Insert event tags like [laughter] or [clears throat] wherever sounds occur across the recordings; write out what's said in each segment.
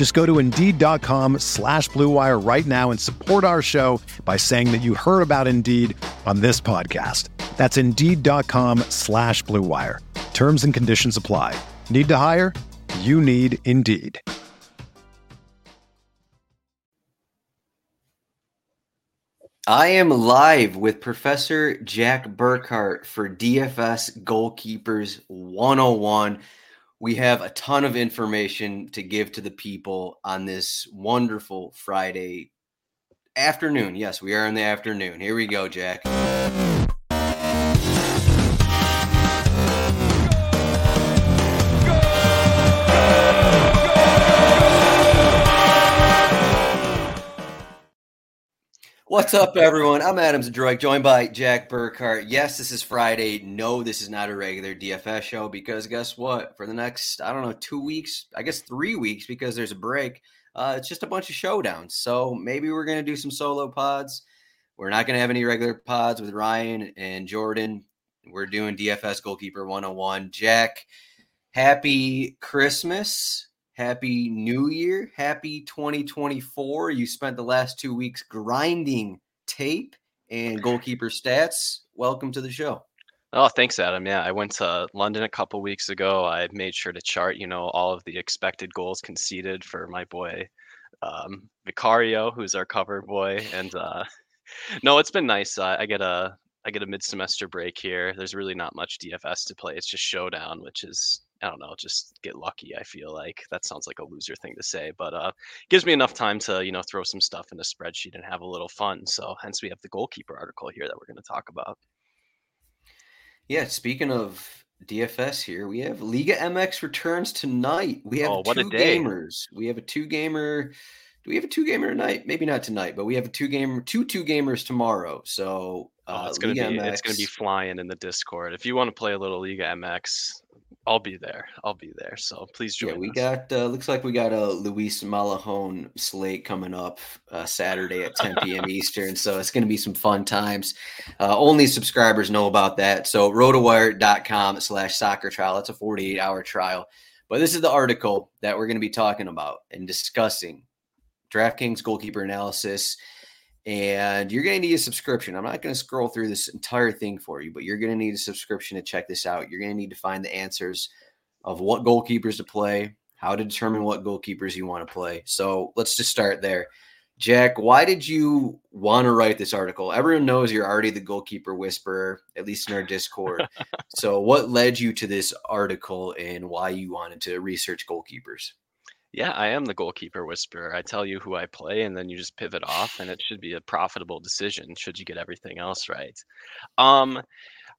Just go to Indeed.com slash BlueWire right now and support our show by saying that you heard about Indeed on this podcast. That's Indeed.com slash BlueWire. Terms and conditions apply. Need to hire? You need Indeed. I am live with Professor Jack Burkart for DFS Goalkeepers 101. We have a ton of information to give to the people on this wonderful Friday afternoon. Yes, we are in the afternoon. Here we go, Jack. What's up, everyone? I'm Adam Zdroik, joined by Jack Burkart. Yes, this is Friday. No, this is not a regular DFS show because guess what? For the next, I don't know, two weeks, I guess three weeks, because there's a break, uh, it's just a bunch of showdowns. So maybe we're going to do some solo pods. We're not going to have any regular pods with Ryan and Jordan. We're doing DFS Goalkeeper 101. Jack, happy Christmas. Happy New Year. Happy 2024. You spent the last two weeks grinding tape and goalkeeper stats. Welcome to the show. Oh, thanks, Adam. Yeah, I went to London a couple weeks ago. I made sure to chart, you know, all of the expected goals conceded for my boy um, Vicario, who's our cover boy. And uh, [laughs] no, it's been nice. Uh, I get a I get a mid semester break here. There's really not much DFS to play. It's just Showdown, which is I don't know, just get lucky. I feel like that sounds like a loser thing to say, but uh, gives me enough time to you know throw some stuff in a spreadsheet and have a little fun. So hence we have the goalkeeper article here that we're going to talk about. Yeah, speaking of DFS here, we have Liga MX returns tonight. We have oh, two gamers. We have a two gamer. Do we have a two gamer tonight? Maybe not tonight, but we have a two gamer, two two gamers tomorrow. So uh, oh, it's gonna Liga be MX. it's gonna be flying in the Discord. If you want to play a little Liga MX, I'll be there. I'll be there. So please join. Yeah, we us. got uh, looks like we got a Luis Malagón slate coming up uh, Saturday at 10 p.m. [laughs] Eastern. So it's going to be some fun times. Uh, only subscribers know about that. So rotowire.com slash soccer trial. That's a 48 hour trial. But this is the article that we're going to be talking about and discussing DraftKings goalkeeper analysis and you're going to need a subscription. I'm not going to scroll through this entire thing for you, but you're going to need a subscription to check this out. You're going to need to find the answers of what goalkeepers to play, how to determine what goalkeepers you want to play. So let's just start there. Jack, why did you want to write this article? Everyone knows you're already the goalkeeper whisperer, at least in our Discord. [laughs] so, what led you to this article and why you wanted to research goalkeepers? Yeah, I am the goalkeeper whisperer. I tell you who I play, and then you just pivot off, and it should be a profitable decision. Should you get everything else right? Um,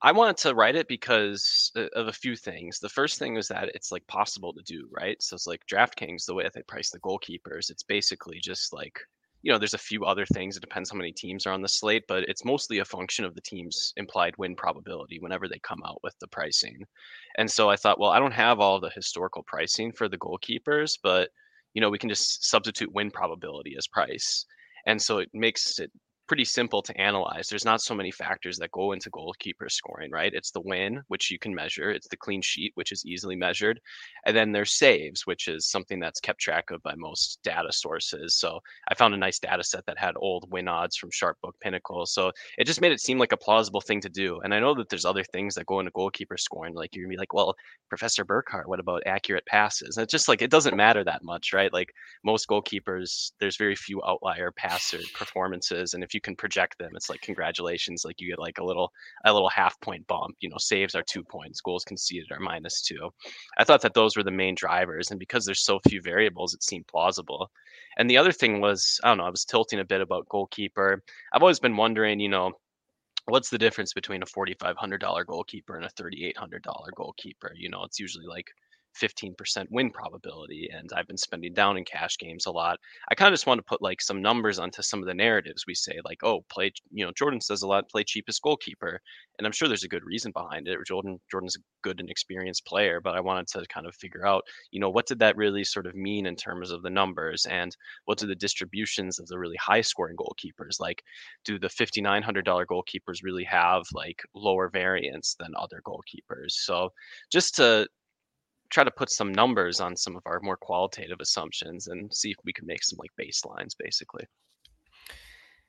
I wanted to write it because of a few things. The first thing is that it's like possible to do, right? So it's like DraftKings, the way that they price the goalkeepers, it's basically just like you know, there's a few other things. It depends how many teams are on the slate, but it's mostly a function of the team's implied win probability whenever they come out with the pricing. And so I thought, well, I don't have all the historical pricing for the goalkeepers, but you know, we can just substitute win probability as price. And so it makes it pretty simple to analyze. There's not so many factors that go into goalkeeper scoring, right? It's the win, which you can measure, it's the clean sheet, which is easily measured, and then there's saves, which is something that's kept track of by most data sources. So I found a nice data set that had old win odds from Sharpbook Pinnacle. So it just made it seem like a plausible thing to do. And I know that there's other things that go into goalkeeper scoring, like you're gonna be like, well, Professor Burkart, what about accurate passes? And it's just like it doesn't matter that much, right? Like most goalkeepers, there's very few outlier passer performances, and if you you can project them, it's like congratulations, like you get like a little a little half point bump. You know, saves are two points, goals conceded are minus two. I thought that those were the main drivers, and because there's so few variables, it seemed plausible. And the other thing was, I don't know, I was tilting a bit about goalkeeper. I've always been wondering, you know, what's the difference between a $4,500 goalkeeper and a $3,800 goalkeeper? You know, it's usually like 15% win probability and i've been spending down in cash games a lot. I kind of just want to put like some numbers onto some of the narratives we say like oh play you know jordan says a lot play cheapest goalkeeper and i'm sure there's a good reason behind it. Jordan jordan's a good and experienced player but i wanted to kind of figure out you know what did that really sort of mean in terms of the numbers and what do the distributions of the really high scoring goalkeepers like do the $5900 goalkeepers really have like lower variance than other goalkeepers? So just to try to put some numbers on some of our more qualitative assumptions and see if we can make some like baselines basically.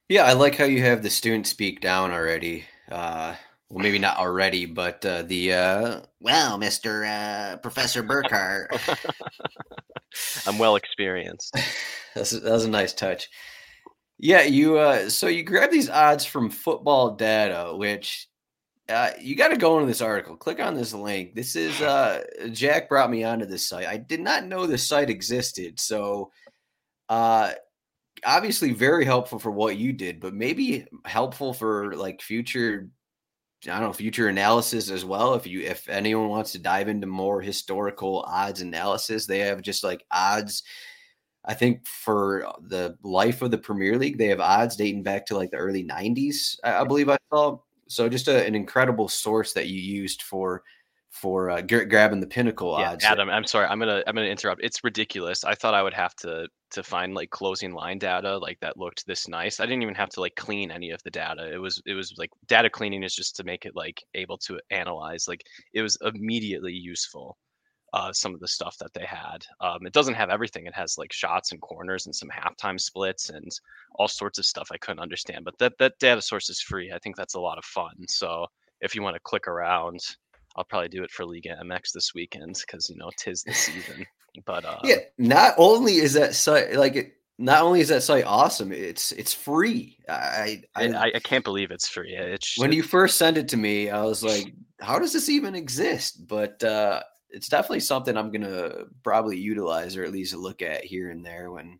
Yeah i like how you have the student speak down already uh well maybe not already but uh the uh well mr uh professor burkart [laughs] i'm well experienced. [laughs] That's, that was a nice touch. Yeah you uh so you grab these odds from football data which uh, you got to go into this article. Click on this link. This is uh, Jack brought me onto this site. I did not know this site existed, so uh, obviously very helpful for what you did, but maybe helpful for like future. I don't know future analysis as well. If you if anyone wants to dive into more historical odds analysis, they have just like odds. I think for the life of the Premier League, they have odds dating back to like the early '90s. I, believe I saw so just a, an incredible source that you used for for uh, g- grabbing the pinnacle yeah, odds. Adam, I'm sorry, I'm gonna I'm gonna interrupt. It's ridiculous. I thought I would have to to find like closing line data like that looked this nice. I didn't even have to like clean any of the data. It was it was like data cleaning is just to make it like able to analyze. Like it was immediately useful uh, some of the stuff that they had. Um, it doesn't have everything. It has like shots and corners and some halftime splits and all sorts of stuff I couldn't understand. But that that data source is free. I think that's a lot of fun. So if you want to click around, I'll probably do it for Liga MX this weekend because you know tis the season. But uh, [laughs] yeah, not only is that site like it, not only is that site awesome, it's it's free. I I, I, I can't believe it's free. It's when you first sent it to me, I was like, how does this even exist? But uh, it's definitely something I'm gonna probably utilize or at least look at here and there when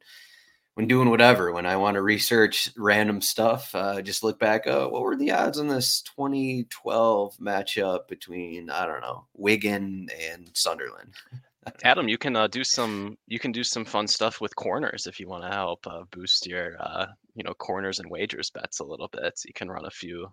when doing whatever. When I want to research random stuff, uh, just look back. Oh, what were the odds on this 2012 matchup between I don't know Wigan and Sunderland? [laughs] Adam, you can uh, do some you can do some fun stuff with corners if you want to help uh, boost your uh, you know corners and wagers bets a little bit. You can run a few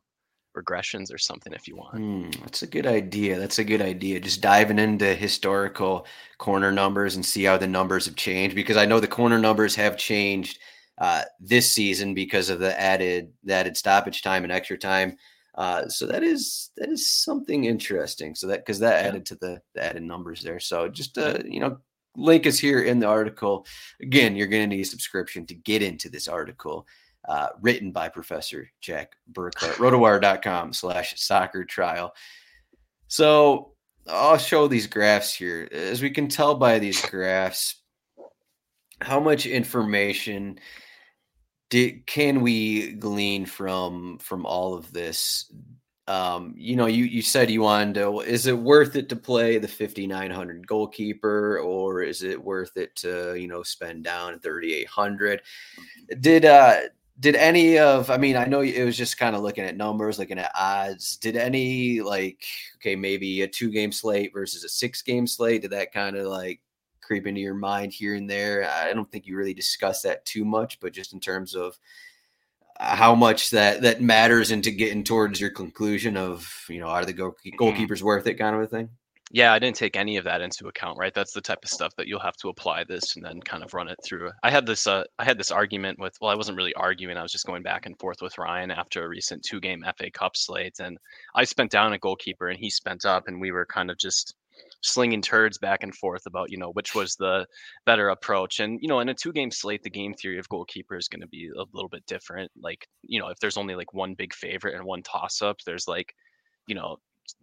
regressions or something if you want. Mm, that's a good idea. That's a good idea. Just diving into historical corner numbers and see how the numbers have changed because I know the corner numbers have changed uh, this season because of the added the added stoppage time and extra time. Uh, so that is that is something interesting. So that because that yeah. added to the, the added numbers there. So just uh, you know, link is here in the article. Again, you're going to need a subscription to get into this article uh, written by Professor Jack Burkart, rotowire.com slash soccer trial. So I'll show these graphs here. As we can tell by these graphs, how much information did, can we glean from from all of this? Um, you know, you you said you wanted to. Is it worth it to play the fifty nine hundred goalkeeper, or is it worth it to you know spend down thirty eight hundred? Did uh did any of i mean i know it was just kind of looking at numbers looking at odds. Did any like okay maybe a two game slate versus a six game slate? Did that kind of like creep into your mind here and there? I don't think you really discussed that too much but just in terms of uh, how much that that matters into getting towards your conclusion of you know are the mm-hmm. goalkeepers worth it kind of a thing yeah, I didn't take any of that into account, right? That's the type of stuff that you'll have to apply this and then kind of run it through. I had this uh, I had this argument with well, I wasn't really arguing, I was just going back and forth with Ryan after a recent two game FA Cup slate and I spent down a goalkeeper and he spent up and we were kind of just slinging turds back and forth about, you know, which was the better approach. And, you know, in a two game slate, the game theory of goalkeeper is going to be a little bit different. Like, you know, if there's only like one big favorite and one toss up, there's like you know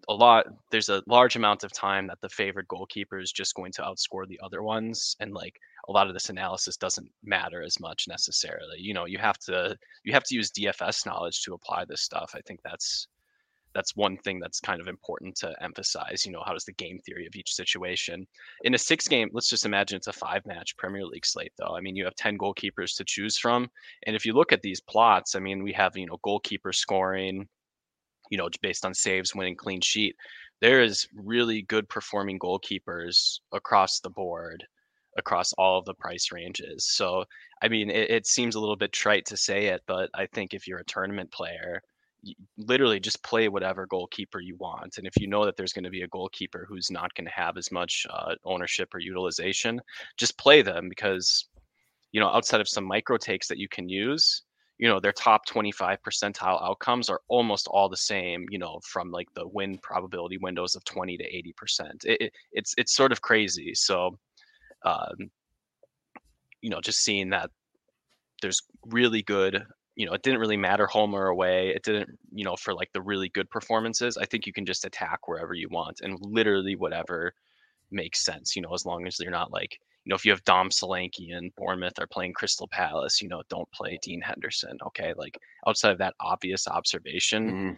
a lot there's a large amount of time that the favored goalkeeper is just going to outscore the other ones and like a lot of this analysis doesn't matter as much necessarily. You know, you have to you have to use DFS knowledge to apply this stuff. I think that's that's one thing that's kind of important to emphasize. You know, how does the game theory of each situation in a six game? Let's just imagine it's a five match Premier League slate, though. I mean, you have ten goalkeepers to choose from, and if you look at these plots, I mean, we have you know goalkeeper scoring, you know, based on saves, winning clean sheet. There is really good performing goalkeepers across the board across all of the price ranges. So, I mean, it, it, seems a little bit trite to say it, but I think if you're a tournament player, literally just play whatever goalkeeper you want. And if you know that there's going to be a goalkeeper who's not going to have as much uh, ownership or utilization, just play them because, you know, outside of some micro takes that you can use, you know, their top 25 percentile outcomes are almost all the same, you know, from like the win probability windows of 20 to 80%. It, it, it's, it's sort of crazy. So, um, you know, just seeing that there's really good you know, it didn't really matter home or away. It didn't, you know, for like the really good performances. I think you can just attack wherever you want and literally whatever makes sense, you know, as long as you're not like, you know, if you have Dom Solanke and Bournemouth are playing Crystal Palace, you know, don't play Dean Henderson. Okay. Like outside of that obvious observation, mm-hmm.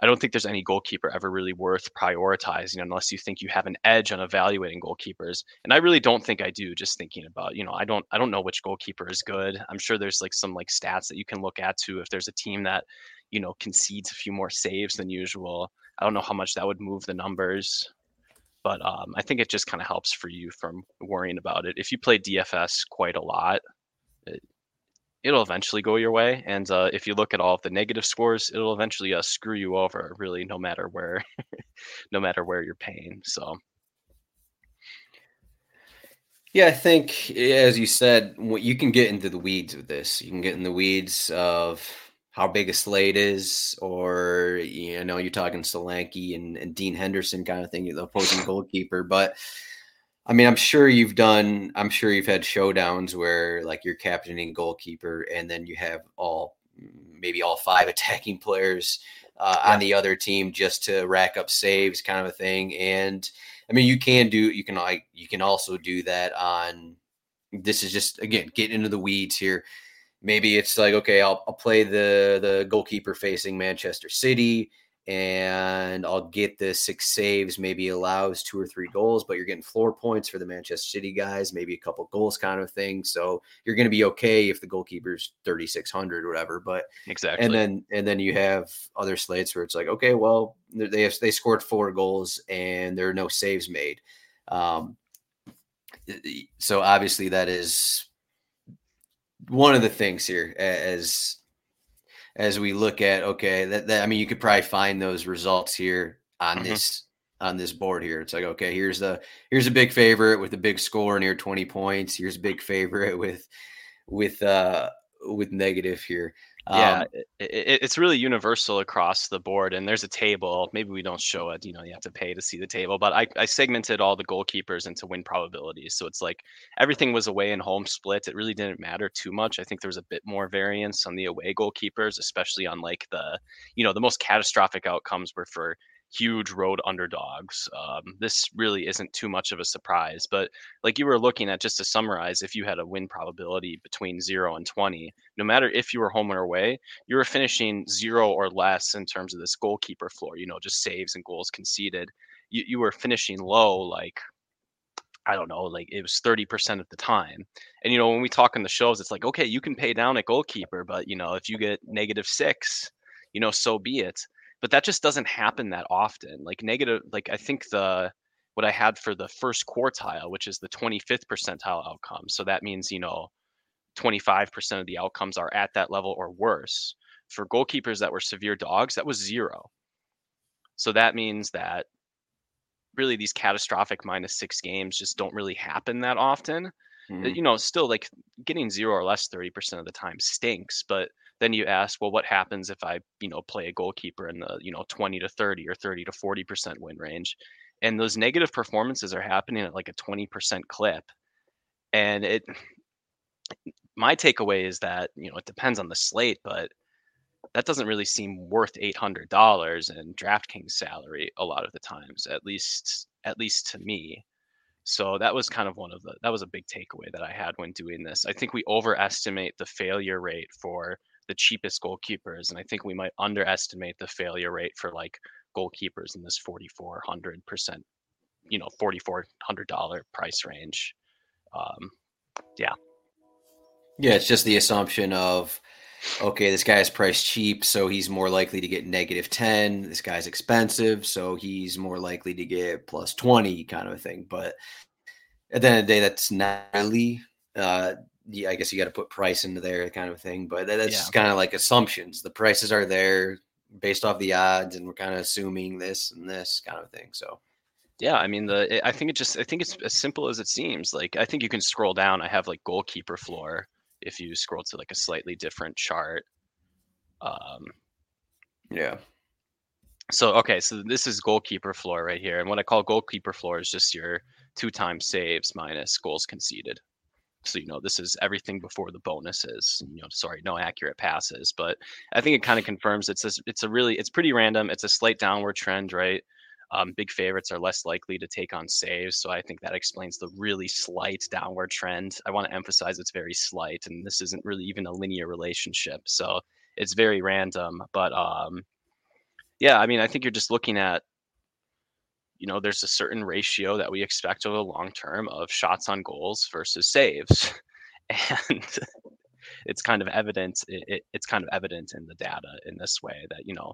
I don't think there's any goalkeeper ever really worth prioritizing unless you think you have an edge on evaluating goalkeepers. And I really don't think I do. Just thinking about, you know, I don't I don't know which goalkeeper is good. I'm sure there's like some like stats that you can look at too. If there's a team that, you know, concedes a few more saves than usual, I don't know how much that would move the numbers. But um, I think it just kind of helps for you from worrying about it. If you play DFS quite a lot, it, it'll eventually go your way. And uh, if you look at all of the negative scores, it'll eventually uh, screw you over, really, no matter where, [laughs] no matter where you're paying. So. Yeah, I think as you said, you can get into the weeds with this. You can get in the weeds of how big a slate is, or you know, you're talking Solanke and, and Dean Henderson kind of thing, the opposing [laughs] goalkeeper. But I mean, I'm sure you've done. I'm sure you've had showdowns where like you're captaining goalkeeper, and then you have all maybe all five [laughs] attacking players uh, yeah. on the other team just to rack up saves, kind of a thing. And I mean, you can do. You can like you can also do that on. This is just again getting into the weeds here. Maybe it's like okay, I'll, I'll play the the goalkeeper facing Manchester City and I'll get the six saves, maybe allows two or three goals, but you're getting floor points for the Manchester City guys, maybe a couple goals kind of thing. So you're going to be okay if the goalkeeper's 3600 whatever. But exactly, and then and then you have other slates where it's like, okay, well they have, they scored four goals and there are no saves made. Um, so obviously that is one of the things here as as we look at okay that, that i mean you could probably find those results here on mm-hmm. this on this board here. It's like okay here's the here's a big favorite with a big score near 20 points. Here's a big favorite [laughs] with with uh with negative here yeah, um, it, it's really universal across the board. And there's a table. Maybe we don't show it. You know, you have to pay to see the table. But I, I segmented all the goalkeepers into win probabilities. So it's like everything was away and home split. It really didn't matter too much. I think there was a bit more variance on the away goalkeepers, especially on like the, you know, the most catastrophic outcomes were for huge road underdogs. Um, this really isn't too much of a surprise. But like you were looking at, just to summarize, if you had a win probability between zero and 20, no matter if you were home or away, you were finishing zero or less in terms of this goalkeeper floor, you know, just saves and goals conceded. You, you were finishing low, like I don't know, like it was 30% of the time. And, you know, when we talk on the shows, it's like, okay, you can pay down at goalkeeper, but, you know, if you get negative six, you know, so be it but that just doesn't happen that often. Like negative, like I think the what I had for the first quartile, which is the 25th percentile outcome. So that means, you know, 25% of the outcomes are at that level or worse. For goalkeepers that were severe dogs, that was zero. So that means that really these catastrophic minus six games just don't really happen that often. Mm-hmm. You know, still like getting zero or less 30% of the time stinks, but then you ask, well, what happens if I, you know, play a goalkeeper in the, you know, 20 to 30 or 30 to 40% win range? And those negative performances are happening at like a 20% clip. And it, my takeaway is that, you know, it depends on the slate, but that doesn't really seem worth $800 in DraftKings salary a lot of the times, at least, at least to me. So that was kind of one of the that was a big takeaway that I had when doing this. I think we overestimate the failure rate for the cheapest goalkeepers, and I think we might underestimate the failure rate for like goalkeepers in this 4400 percent, you know, 4400 dollar price range. Um, yeah, yeah, it's just the assumption of okay, this guy's priced cheap, so he's more likely to get negative 10. This guy's expensive, so he's more likely to get plus 20 kind of a thing. But at the end of the day, that's not really, uh, yeah, I guess you got to put price into there kind of thing. But that's yeah. kind of like assumptions. The prices are there based off the odds, and we're kind of assuming this and this kind of thing. So. Yeah, I mean the I think it just I think it's as simple as it seems. Like I think you can scroll down. I have like goalkeeper floor if you scroll to like a slightly different chart. Um, yeah. So okay, so this is goalkeeper floor right here, and what I call goalkeeper floor is just your two times saves minus goals conceded. So you know this is everything before the bonuses. You know, sorry, no accurate passes, but I think it kind of confirms it's a, it's a really it's pretty random. It's a slight downward trend, right? Um, big favorites are less likely to take on saves. So I think that explains the really slight downward trend. I want to emphasize it's very slight, and this isn't really even a linear relationship. So it's very random. But um, yeah, I mean, I think you're just looking at, you know, there's a certain ratio that we expect over the long term of shots on goals versus saves. [laughs] And it's kind of evident it, it, it's kind of evident in the data in this way that you know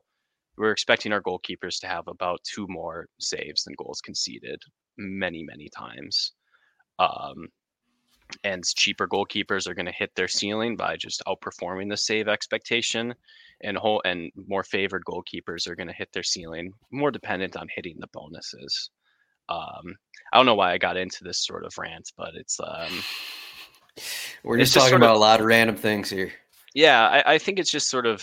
we're expecting our goalkeepers to have about two more saves than goals conceded many, many times. Um, and cheaper goalkeepers are going to hit their ceiling by just outperforming the save expectation and whole and more favored goalkeepers are going to hit their ceiling more dependent on hitting the bonuses um, i don't know why i got into this sort of rant but it's um, we're just talking about of, a lot of random things here yeah I, I think it's just sort of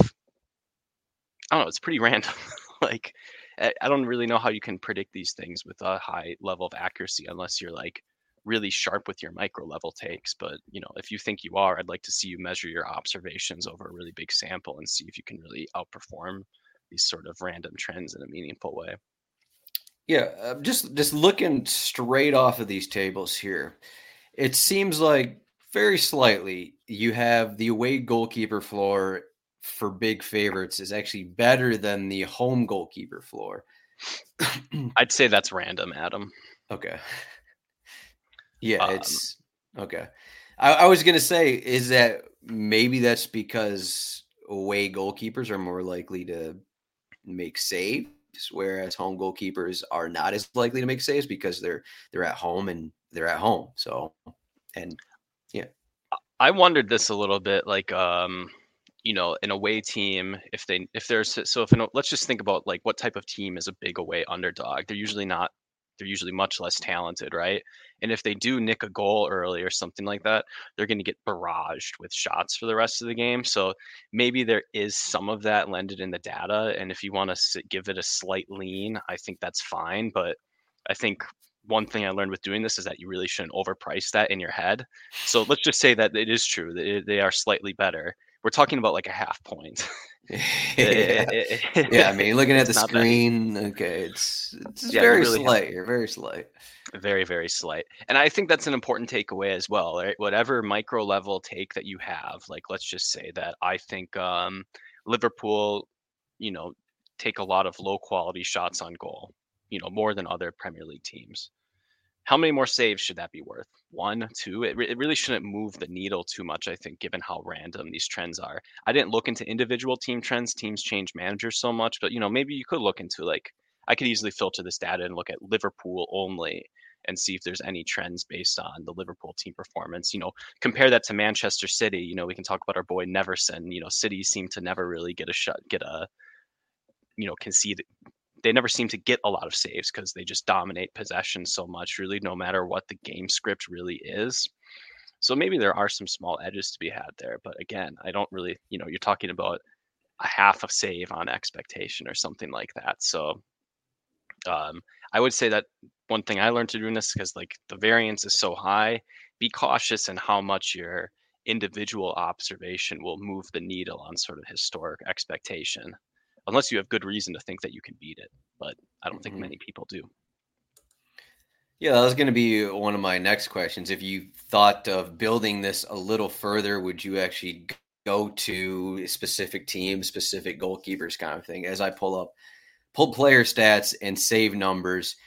I don't know. It's pretty [laughs] random. like, I don't really know how you can predict these things with a high level of accuracy unless you're like really sharp with your micro level takes. But you know, if you think you are, I'd like to see you measure your observations over a really big sample and see if you can really outperform these sort of random trends in a meaningful way. Yeah, uh, just just looking straight off of these tables here, it seems like very slightly you have the away goalkeeper floor for big favorites is actually better than the home goalkeeper floor. I'd say [clears throat] that's random, Adam. Okay. Yeah, um, it's okay. I, I was gonna say, is that maybe that's because away goalkeepers are more likely to make saves, whereas home goalkeepers are not as likely to make saves because they're they're at home and they're at home. So, and yeah, I wondered this a little bit, like um you know an away team if they if there's so if an, let's just think about like what type of team is a big away underdog they're usually not they're usually much less talented right and if they do nick a goal early or something like that they're going to get barraged with shots for the rest of the game so maybe there is some of that lended in the data and if you want to give it a slight lean i think that's fine but i think one thing I learned with doing this is that you really shouldn't overprice that in your head. So let's just say that it is true that they are slightly better we're talking about like a half point. [laughs] yeah. [laughs] yeah, I mean, looking at the screen, okay, it's it's yeah, very really slight. You're very slight. Very, very slight. And I think that's an important takeaway as well, right? Whatever micro level take that you have, like let's just say that I think um, Liverpool, you know, take a lot of low quality shots on goal, you know, more than other Premier League teams how many more saves should that be worth? One, two? It, re- it really shouldn't move the needle too much, I think, given how random these trends are. I didn't look into individual team trends. Teams change managers so much, but you know, maybe you could look into like I could easily filter this data and look at Liverpool only and see if there's any trends based on the Liverpool team performance. You know, compare that to Manchester City. You know, we can talk about our boy Neverson. You know, City seem to never really get a shot, get a, you know, concede they never seem to get a lot of saves because they just dominate possession so much, really, no matter what the game script really is. So maybe there are some small edges to be had there. But again, I don't really, you know, you're talking about a half a save on expectation or something like that. So um, I would say that one thing I learned to do in this because like the variance is so high, be cautious in how much your individual observation will move the needle on sort of historic expectation unless you have good reason to think that you can beat it. But I don't mm-hmm. think many people do. Yeah, that was going to be one of my next questions. If you thought of building this a little further, would you actually go to specific teams, specific goalkeepers kind of thing? As I pull up, pull player stats and save numbers.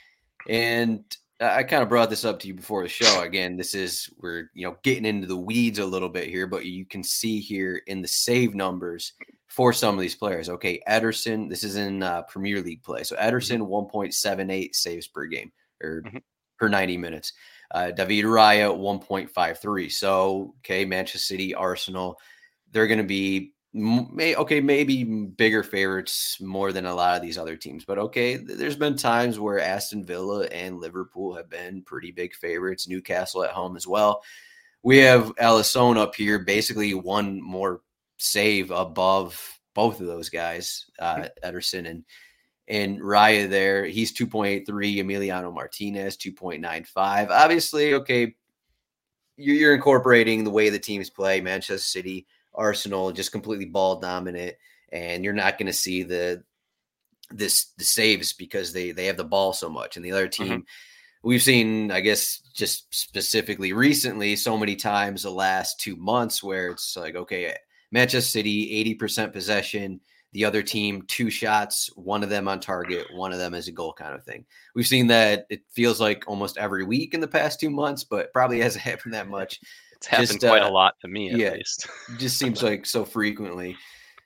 And I kind of brought this up to you before the show. Again, this is we're you know getting into the weeds a little bit here, but you can see here in the save numbers for some of these players. Okay, Ederson, this is in uh, Premier League play. So Ederson, mm-hmm. 1.78 saves per game or mm-hmm. per 90 minutes. Uh, David Raya, 1.53. So, okay, Manchester City, Arsenal, they're going to be may, okay, maybe bigger favorites more than a lot of these other teams. But okay, there's been times where Aston Villa and Liverpool have been pretty big favorites. Newcastle at home as well. We have Alisson up here, basically one more save above both of those guys, uh, Ederson and and Raya. There, he's two point eight three. Emiliano Martinez two point nine five. Obviously, okay, you're incorporating the way the teams play. Manchester City Arsenal just completely ball dominant, and you're not going to see the this the saves because they they have the ball so much, and the other mm-hmm. team. Mm-hmm. We've seen, I guess, just specifically recently, so many times the last two months where it's like, okay, Manchester City, 80% possession, the other team, two shots, one of them on target, one of them as a goal kind of thing. We've seen that it feels like almost every week in the past two months, but probably [laughs] hasn't happened that much it's happened just, quite uh, a lot to me, at yeah, least. just seems [laughs] like so frequently.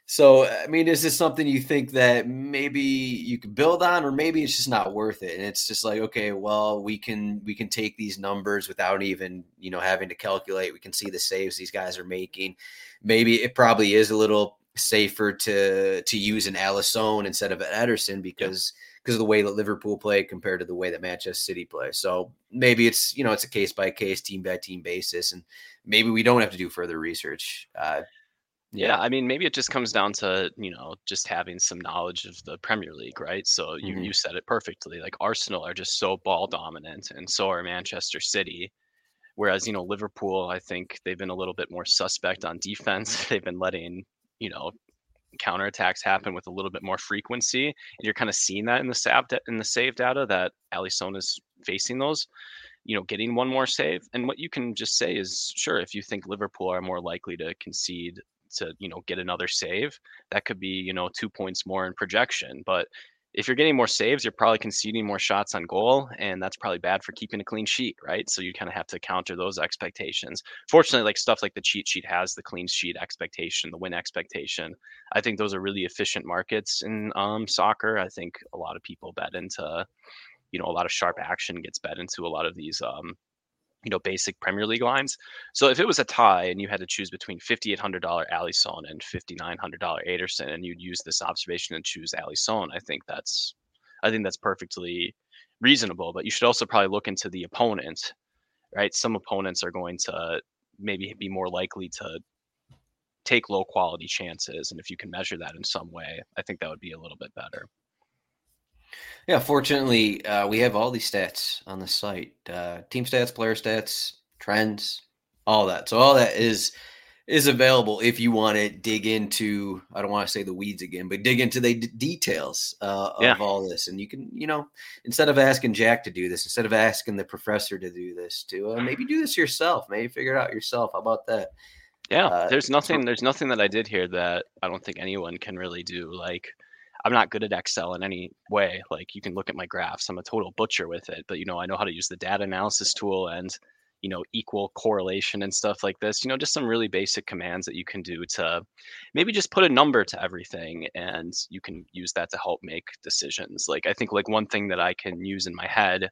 So, I mean, is this something you think that maybe you could build on, or maybe it's just not worth it? And it's just like, okay, well, we can we can take these numbers without even you know having to calculate. We can see the saves these guys are making. Maybe it probably is a little safer to to use an Alisson instead of an Ederson because. Yeah because of the way that Liverpool play compared to the way that Manchester City play. So maybe it's you know it's a case by case, team by team basis, and maybe we don't have to do further research. Uh, yeah, I mean, maybe it just comes down to you know just having some knowledge of the Premier League, right? So you mm-hmm. you said it perfectly. Like Arsenal are just so ball dominant, and so are Manchester City. Whereas you know Liverpool, I think they've been a little bit more suspect on defense. [laughs] they've been letting you know counterattacks happen with a little bit more frequency, and you're kind of seeing that in the save in the save data that Alisson is facing those. You know, getting one more save, and what you can just say is, sure, if you think Liverpool are more likely to concede to you know get another save, that could be you know two points more in projection, but if you're getting more saves, you're probably conceding more shots on goal, and that's probably bad for keeping a clean sheet, right? So you kind of have to counter those expectations. Fortunately, like stuff like the cheat sheet has the clean sheet expectation, the win expectation. I think those are really efficient markets in um, soccer. I think a lot of people bet into, you know, a lot of sharp action gets bet into a lot of these um, you know basic Premier League lines. So if it was a tie and you had to choose between fifty eight hundred dollar Alisson and fifty nine hundred dollar Ederson, and you'd use this observation and choose Alisson, I think that's I think that's perfectly reasonable. But you should also probably look into the opponent, right? Some opponents are going to maybe be more likely to take low quality chances, and if you can measure that in some way, I think that would be a little bit better. Yeah, fortunately, uh, we have all these stats on the site: uh, team stats, player stats, trends, all that. So all that is is available if you want to dig into. I don't want to say the weeds again, but dig into the d- details uh, of yeah. all this, and you can, you know, instead of asking Jack to do this, instead of asking the professor to do this, to uh, maybe do this yourself. Maybe figure it out yourself. How about that? Yeah, uh, there's nothing. There's nothing that I did here that I don't think anyone can really do. Like I'm not good at Excel in any way. Like you can look at my graphs, I'm a total butcher with it, but you know, I know how to use the data analysis tool and you know, equal correlation and stuff like this. You know, just some really basic commands that you can do to maybe just put a number to everything and you can use that to help make decisions. Like I think like one thing that I can use in my head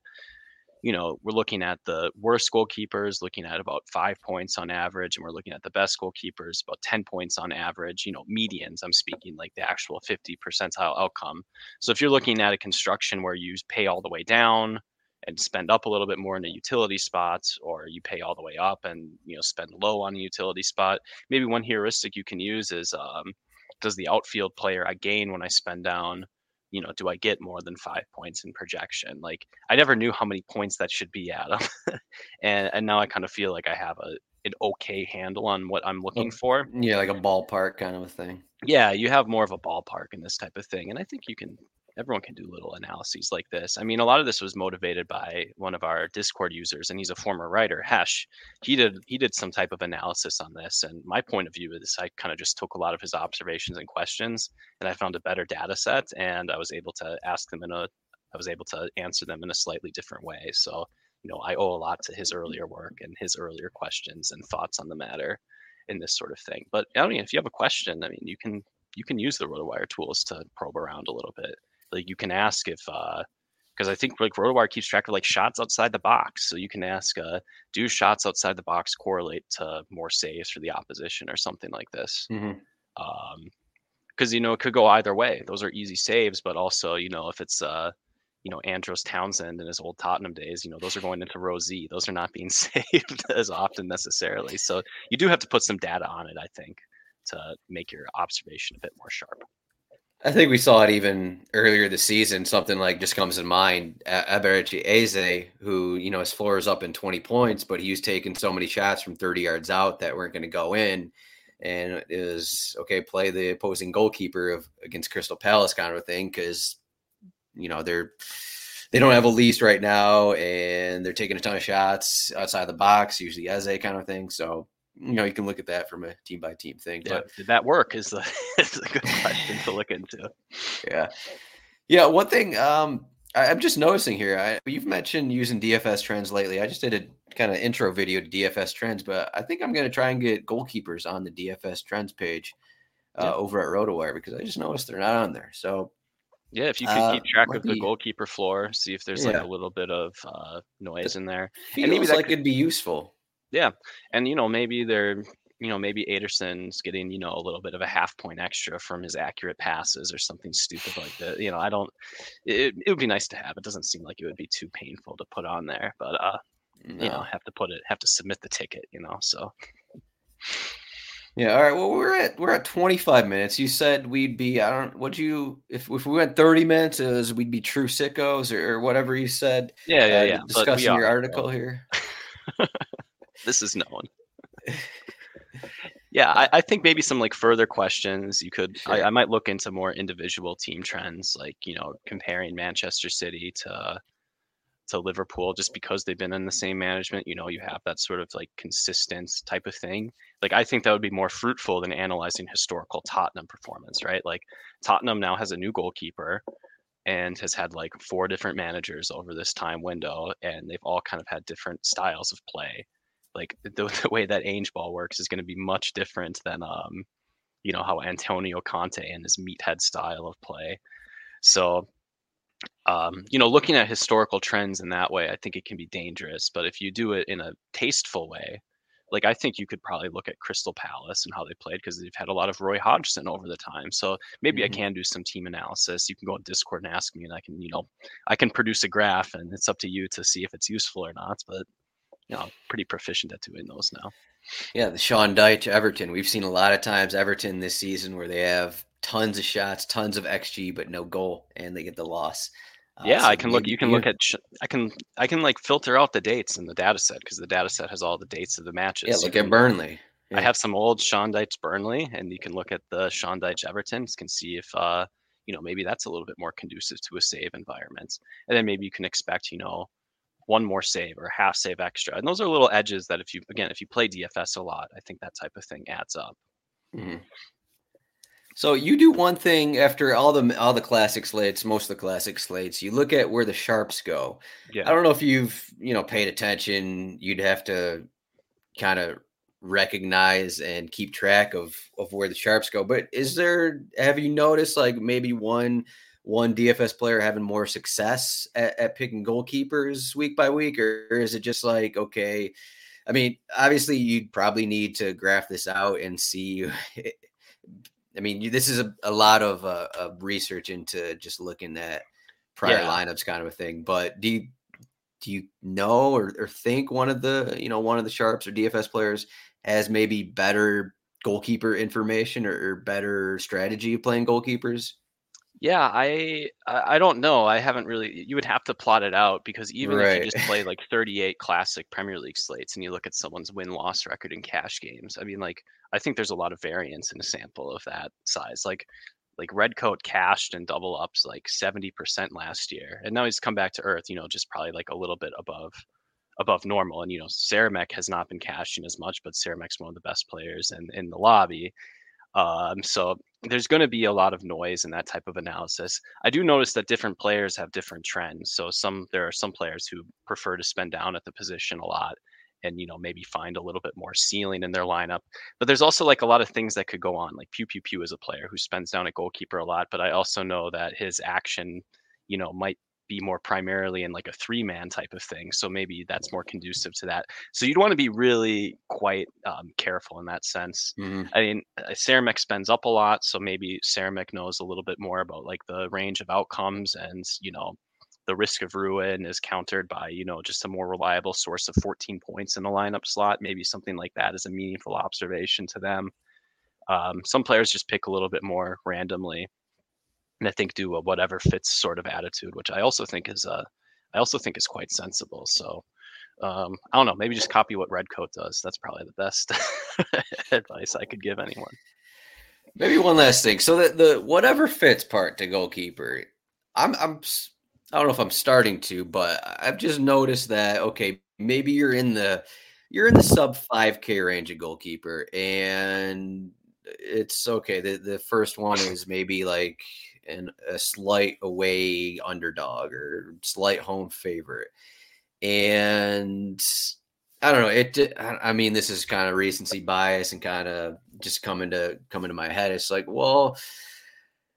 you know, we're looking at the worst goalkeepers, looking at about five points on average, and we're looking at the best goalkeepers, about 10 points on average, you know, medians. I'm speaking like the actual 50 percentile outcome. So if you're looking at a construction where you pay all the way down and spend up a little bit more in a utility spot, or you pay all the way up and, you know, spend low on a utility spot, maybe one heuristic you can use is um, does the outfield player I gain when I spend down? You know, do I get more than five points in projection? Like I never knew how many points that should be at, [laughs] and and now I kind of feel like I have a an okay handle on what I'm looking for. Yeah, like a ballpark kind of a thing. Yeah, you have more of a ballpark in this type of thing, and I think you can everyone can do little analyses like this. I mean, a lot of this was motivated by one of our Discord users, and he's a former writer, Hesh. He did he did some type of analysis on this, and my point of view is I kind of just took a lot of his observations and questions, and I found a better data set, and I was able to ask them in a I was able to answer them in a slightly different way. So, you know, I owe a lot to his mm-hmm. earlier work and his earlier questions and thoughts on the matter in this sort of thing. But I mean, if you have a question, I mean, you can you can use the RotoWire tools to probe around a little bit like you can ask if uh because I think like RotoWire keeps track of like shots outside the box. So you can ask, uh, do shots outside the box correlate to more saves for the opposition or something like this? Mm-hmm. Um, because you know it could go either way. Those are easy saves, but also you know if it's uh, you know Andros Townsend in his old Tottenham days, you know those are going into row Z. Those are not being [laughs] saved as often necessarily. So you do have to put some data on it, I think, to make your observation a bit more sharp. I think we saw it even earlier this season. Something like just comes in mind. Eberechi Eze, who you know his floor is up in 20 points, but he was taking so many shots from 30 yards out that weren't going to go in, and it was okay. Play the opposing goalkeeper of against Crystal Palace kind of a thing because you know they're they don't have Olise right now, and they're taking a ton of shots outside the box, usually Eze kind of thing. So you know, you can look at that from a team by team thing. Yeah, but did that work? Is the [laughs] is a good question to look into. Yeah, yeah. One thing um, I, am just noticing here. I, you've mentioned using DFS trends lately. I just did a kind of intro video to DFS trends, but I think I'm going to try and get goalkeepers on the DFS trends page uh, yeah. over at RotoWire because I just noticed they're not on there. So yeah, if you could uh, keep track of the be, goalkeeper floor, see if there's yeah. like a little bit of uh, noise in there. And maybe that like could, it'd be useful. Yeah, and you know maybe they're you know maybe Ederson's getting you know a little bit of a half point extra from his accurate passes or something stupid like [sighs] that. You know, I don't. It, it would be nice to have. It doesn't seem like it would be too painful to put on there, but uh, no. you know, have to put it, have to submit the ticket. You know, so. Yeah. All right. Well, we're at we're at 25 minutes. You said we'd be. I don't. What you if if we went 30 minutes, is we'd be true sickos or, or whatever you said. Yeah, yeah, uh, yeah. Discussing your article here. [laughs] this is known. [laughs] yeah, I, I, think maybe some like further questions you could. Sure. I, I, might look into more individual team trends, like you know, comparing Manchester City to to Liverpool, just because they've been in the same management. You know, you have that sort of like consistent type of thing. Like I think that would be more fruitful than analyzing historical Tottenham performance, right? Like Tottenham now has a new goalkeeper and has had like four different managers over this time window and they've all kind of had different styles of play like the, the way that Ange ball works is going to be much different than um, you know how Antonio Conte and his meathead style of play. So, um, you know, looking at historical trends in that way, I think it can be dangerous. But if you do it in a tasteful way, like I think you could probably look at Crystal Palace and how they played because they've had a lot of Roy Hodgson over the time. So maybe mm-hmm. I can do some team analysis. You can go on Discord and ask me, and I can, you know, I can produce a graph, and it's up to you to see if it's useful or not. But you know, pretty proficient at doing those now. Yeah, the Sean Dyche Everton. We've seen a lot of times Everton this season where they have tons of shots, tons of xG, but no goal, and they get the loss. Uh, yeah, so I can look. You can look at. I can. I can like filter out the dates in the data set because the data set has all the dates of the matches. Yeah, look at Burnley. Yeah. I have some old Sean Dyche Burnley, and you can look at the Sean Dyche Everton. You can see if uh, you know, maybe that's a little bit more conducive to a save environment, and then maybe you can expect, you know, one more save or half save extra. And those are little edges that if you again if you play DFS a lot, I think that type of thing adds up. Mm-hmm. So you do one thing after all the all the classic slates, most of the classic slates. You look at where the sharps go. Yeah. I don't know if you've you know paid attention. You'd have to kind of recognize and keep track of of where the sharps go. But is there have you noticed like maybe one one DFS player having more success at, at picking goalkeepers week by week, or, or is it just like okay? I mean, obviously, you'd probably need to graph this out and see. [laughs] I mean, this is a, a lot of, uh, of research into just looking at prior yeah. lineups, kind of a thing. But do you do you know or, or think one of the you know one of the sharps or DFS players has maybe better goalkeeper information or, or better strategy of playing goalkeepers? Yeah, I I don't know. I haven't really. You would have to plot it out because even if you just play like 38 classic Premier League slates and you look at someone's win loss record in cash games, I mean, like I think there's a lot of variance in a sample of that size. Like like Redcoat cashed and double ups like 70% last year. And now he's come back to earth, you know, just probably like a little bit above above normal. And you know, Cerame has not been cashing as much, but Cerame's one of the best players in, in the lobby. Um, so there's going to be a lot of noise in that type of analysis. I do notice that different players have different trends. So some there are some players who prefer to spend down at the position a lot and you know maybe find a little bit more ceiling in their lineup. But there's also like a lot of things that could go on. Like Pew Pew Pew is a player who spends down at goalkeeper a lot, but I also know that his action, you know, might be more primarily in like a three man type of thing. So maybe that's more conducive to that. So you'd want to be really quite um, careful in that sense. Mm-hmm. I mean, uh, Ceramic spends up a lot. So maybe Ceramic knows a little bit more about like the range of outcomes and, you know, the risk of ruin is countered by, you know, just a more reliable source of 14 points in a lineup slot. Maybe something like that is a meaningful observation to them. Um, some players just pick a little bit more randomly and I think do a whatever fits sort of attitude, which I also think is uh, I also think is quite sensible. So um, I don't know, maybe just copy what Redcoat does. That's probably the best [laughs] advice I could give anyone. Maybe one last thing. So that the whatever fits part to goalkeeper, I'm I'm I don't know if I'm starting to, but I've just noticed that okay, maybe you're in the you're in the sub 5k range of goalkeeper and it's okay. The the first one is maybe like and a slight away underdog or slight home favorite. And I don't know. It. I mean, this is kind of recency bias and kind of just coming to coming to my head. It's like, well,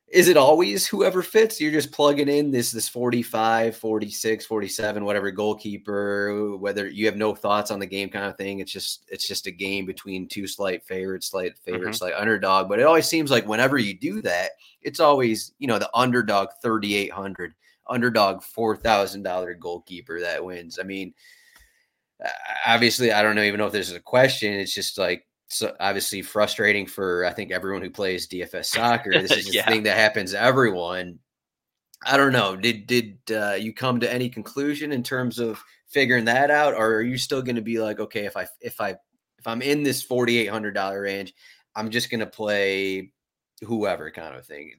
is it always whoever fits? You're just plugging in this this 45 46 47 whatever goalkeeper whether you have no thoughts on the game kind of thing. It's just it's just a game between two slight favorites slight favorites mm-hmm. slight underdog. But it always seems like whenever you do that it's always you know the underdog 3800 underdog $4000 goalkeeper that wins. I mean obviously i don't know even know if this is a question. It's just like so obviously frustrating for I think everyone who plays DFS soccer. This is [laughs] yeah. a thing that happens to everyone. I don't know. Did did uh, you come to any conclusion in terms of figuring that out, or are you still going to be like, okay, if I if I if I'm in this forty eight hundred dollar range, I'm just going to play whoever kind of thing.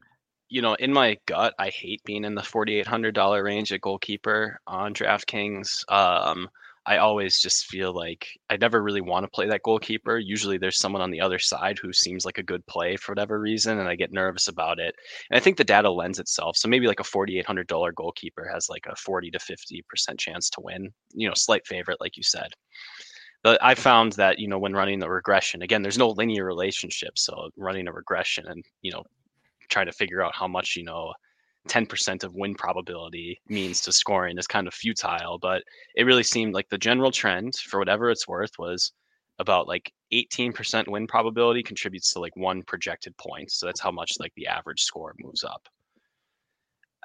You know, in my gut, I hate being in the forty eight hundred dollar range at goalkeeper on DraftKings. Um, I always just feel like I never really want to play that goalkeeper. Usually there's someone on the other side who seems like a good play for whatever reason, and I get nervous about it. And I think the data lends itself. So maybe like a $4,800 goalkeeper has like a 40 to 50% chance to win, you know, slight favorite, like you said. But I found that, you know, when running the regression, again, there's no linear relationship. So running a regression and, you know, trying to figure out how much, you know, 10% of win probability means to scoring is kind of futile, but it really seemed like the general trend for whatever it's worth was about like 18% win probability contributes to like one projected point. So that's how much like the average score moves up.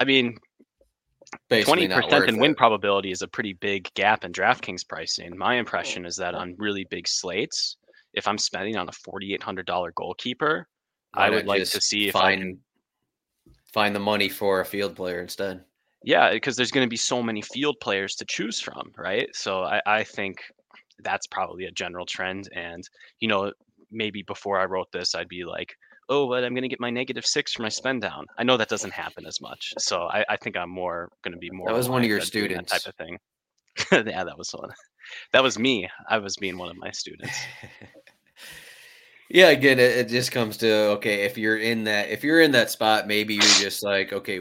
I mean, Basically 20% in win it. probability is a pretty big gap in DraftKings pricing. My oh, impression is that on really big slates, if I'm spending on a $4,800 goalkeeper, Why I would like to see if I can find the money for a field player instead. Yeah, because there's going to be so many field players to choose from, right? So I, I think that's probably a general trend. And, you know, maybe before I wrote this, I'd be like, oh, but I'm going to get my negative six for my spend down. I know that doesn't happen as much. So I, I think I'm more going to be more. That was one of your students. type of thing. [laughs] yeah, that was one. That was me. I was being one of my students. [laughs] Yeah, again, it, it just comes to okay, if you're in that if you're in that spot, maybe you're just like, okay,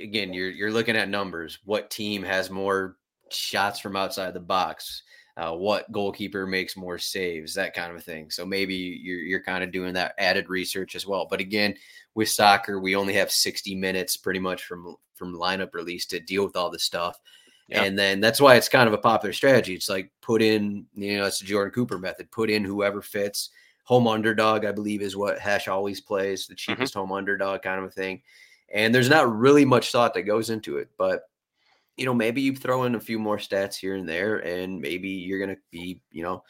again, you're you're looking at numbers. What team has more shots from outside the box? Uh, what goalkeeper makes more saves? That kind of thing. So maybe you're you're kind of doing that added research as well. But again, with soccer, we only have 60 minutes pretty much from from lineup release to deal with all this stuff. Yep. And then that's why it's kind of a popular strategy. It's like put in, you know, it's the Jordan Cooper method. Put in whoever fits home underdog, I believe, is what Hesh always plays, the mm-hmm. cheapest mm-hmm. home underdog kind of a thing. And there's not really much thought that goes into it, but you know, maybe you throw in a few more stats here and there, and maybe you're gonna be, you know,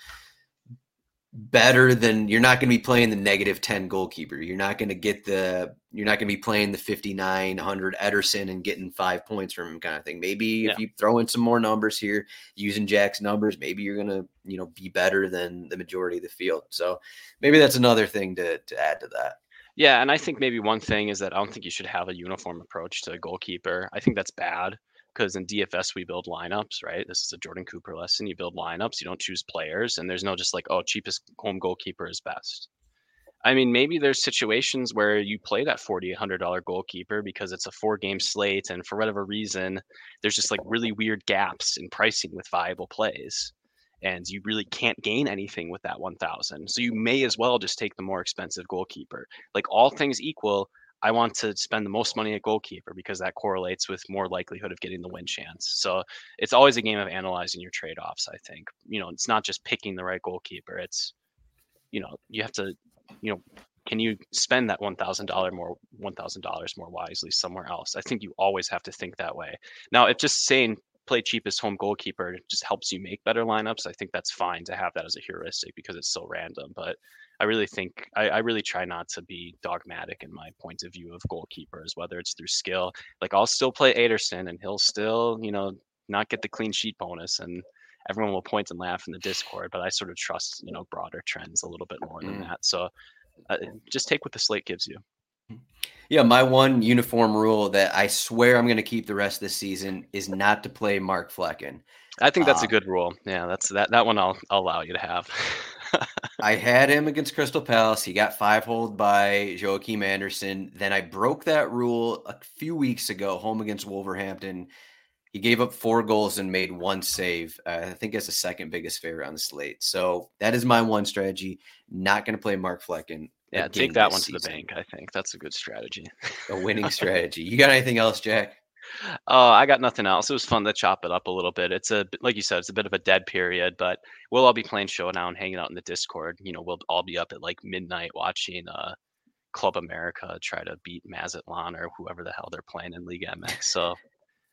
better than you're not going to be playing the negative 10 goalkeeper. You're not going to get the you're not going to be playing the 5900 Ederson and getting 5 points from him kind of thing. Maybe yeah. if you throw in some more numbers here using Jack's numbers, maybe you're going to, you know, be better than the majority of the field. So maybe that's another thing to to add to that. Yeah, and I think maybe one thing is that I don't think you should have a uniform approach to a goalkeeper. I think that's bad because in DFS we build lineups, right? This is a Jordan Cooper lesson. You build lineups, you don't choose players, and there's no just like, oh, cheapest home goalkeeper is best. I mean, maybe there's situations where you play that forty hundred dollar goalkeeper because it's a four game slate, and for whatever reason, there's just like really weird gaps in pricing with viable plays, and you really can't gain anything with that one thousand. So you may as well just take the more expensive goalkeeper. Like all things equal, I want to spend the most money at goalkeeper because that correlates with more likelihood of getting the win chance. So it's always a game of analyzing your trade offs. I think you know it's not just picking the right goalkeeper. It's you know you have to you know can you spend that $1000 more $1000 more wisely somewhere else i think you always have to think that way now if just saying play cheapest home goalkeeper just helps you make better lineups i think that's fine to have that as a heuristic because it's so random but i really think I, I really try not to be dogmatic in my point of view of goalkeepers whether it's through skill like i'll still play Ederson and he'll still you know not get the clean sheet bonus and everyone will point and laugh in the Discord, but I sort of trust you know broader trends a little bit more than mm. that. So uh, just take what the slate gives you. Yeah, my one uniform rule that I swear I'm going to keep the rest of the season is not to play Mark Flekken. I think that's a um, good rule. Yeah, that's that that one I'll, I'll allow you to have. [laughs] I had him against Crystal Palace. He got five hold by Joachim Andersen. Then I broke that rule a few weeks ago, home against Wolverhampton. He gave up four goals and made one save. Uh, I think as the second biggest favorite on the slate. So that is my one strategy. Not going to play Mark Flekken. Yeah, take that one season. to the bank. I think that's a good strategy. a winning [laughs] strategy. You got anything else, Jack? Oh, I got nothing else. It was fun to chop it up a little bit. It's a like you said, it's a bit of a dead period, but we'll all be playing Showdown, hanging out in the Discord. You know, we'll all be up at like midnight watching uh, Club America try to beat Mazatlan or whoever the hell they're playing in League MX. So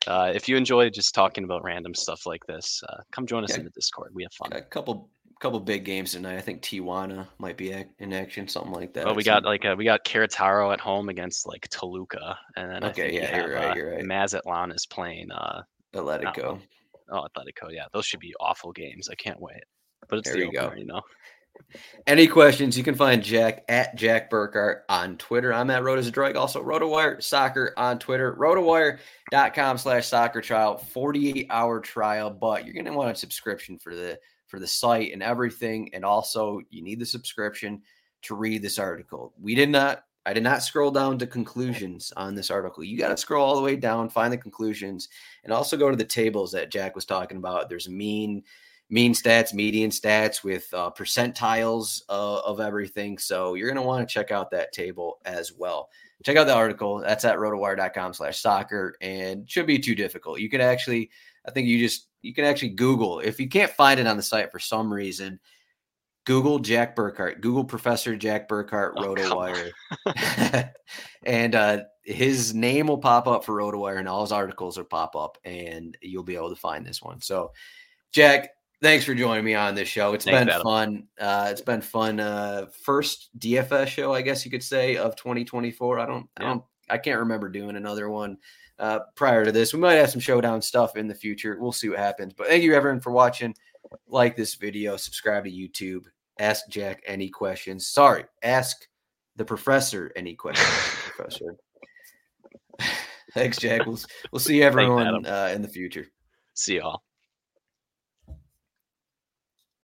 uh, if you enjoy just talking about random stuff like this, uh, come join us yeah. in the Discord. We have fun. A couple couple big games tonight. I think Tijuana might be in action, something like that. Oh, we got like uh, we got Querétaro at home against like Toluca, and then okay, yeah, have, you're right, uh, you're right. Mazatlan is playing uh, Atletico. Oh, Atletico, yeah, those should be awful games. I can't wait. But it's there the you opener, go. you know. Any questions? You can find Jack at Jack Burkart on Twitter. I'm at Drake. Also, RotoWire Soccer on Twitter. RotoWire.com slash soccer trial. 48 hour trial, but you're going to want a subscription for the for the site and everything. And also, you need the subscription to read this article. We did not. I did not scroll down to conclusions on this article. You got to scroll all the way down, find the conclusions, and also go to the tables that Jack was talking about. There's mean mean stats, median stats with uh, percentiles uh, of everything. So you're going to want to check out that table as well. Check out the article. That's at rotowire.com slash soccer and should be too difficult. You can actually, I think you just, you can actually Google. If you can't find it on the site for some reason, Google Jack Burkart, Google Professor Jack Burkart oh, RotoWire. [laughs] and uh, his name will pop up for RotoWire and all his articles will pop up and you'll be able to find this one. So, Jack, Thanks for joining me on this show. It's Thanks, been Adam. fun. Uh, it's been fun. Uh, first DFS show, I guess you could say, of 2024. I don't, yeah. I don't, I can't remember doing another one uh, prior to this. We might have some showdown stuff in the future. We'll see what happens. But thank you everyone for watching. Like this video, subscribe to YouTube. Ask Jack any questions. Sorry, ask the professor any questions. [laughs] professor. [laughs] Thanks, Jack. We'll we'll see everyone Thanks, uh, in the future. See y'all.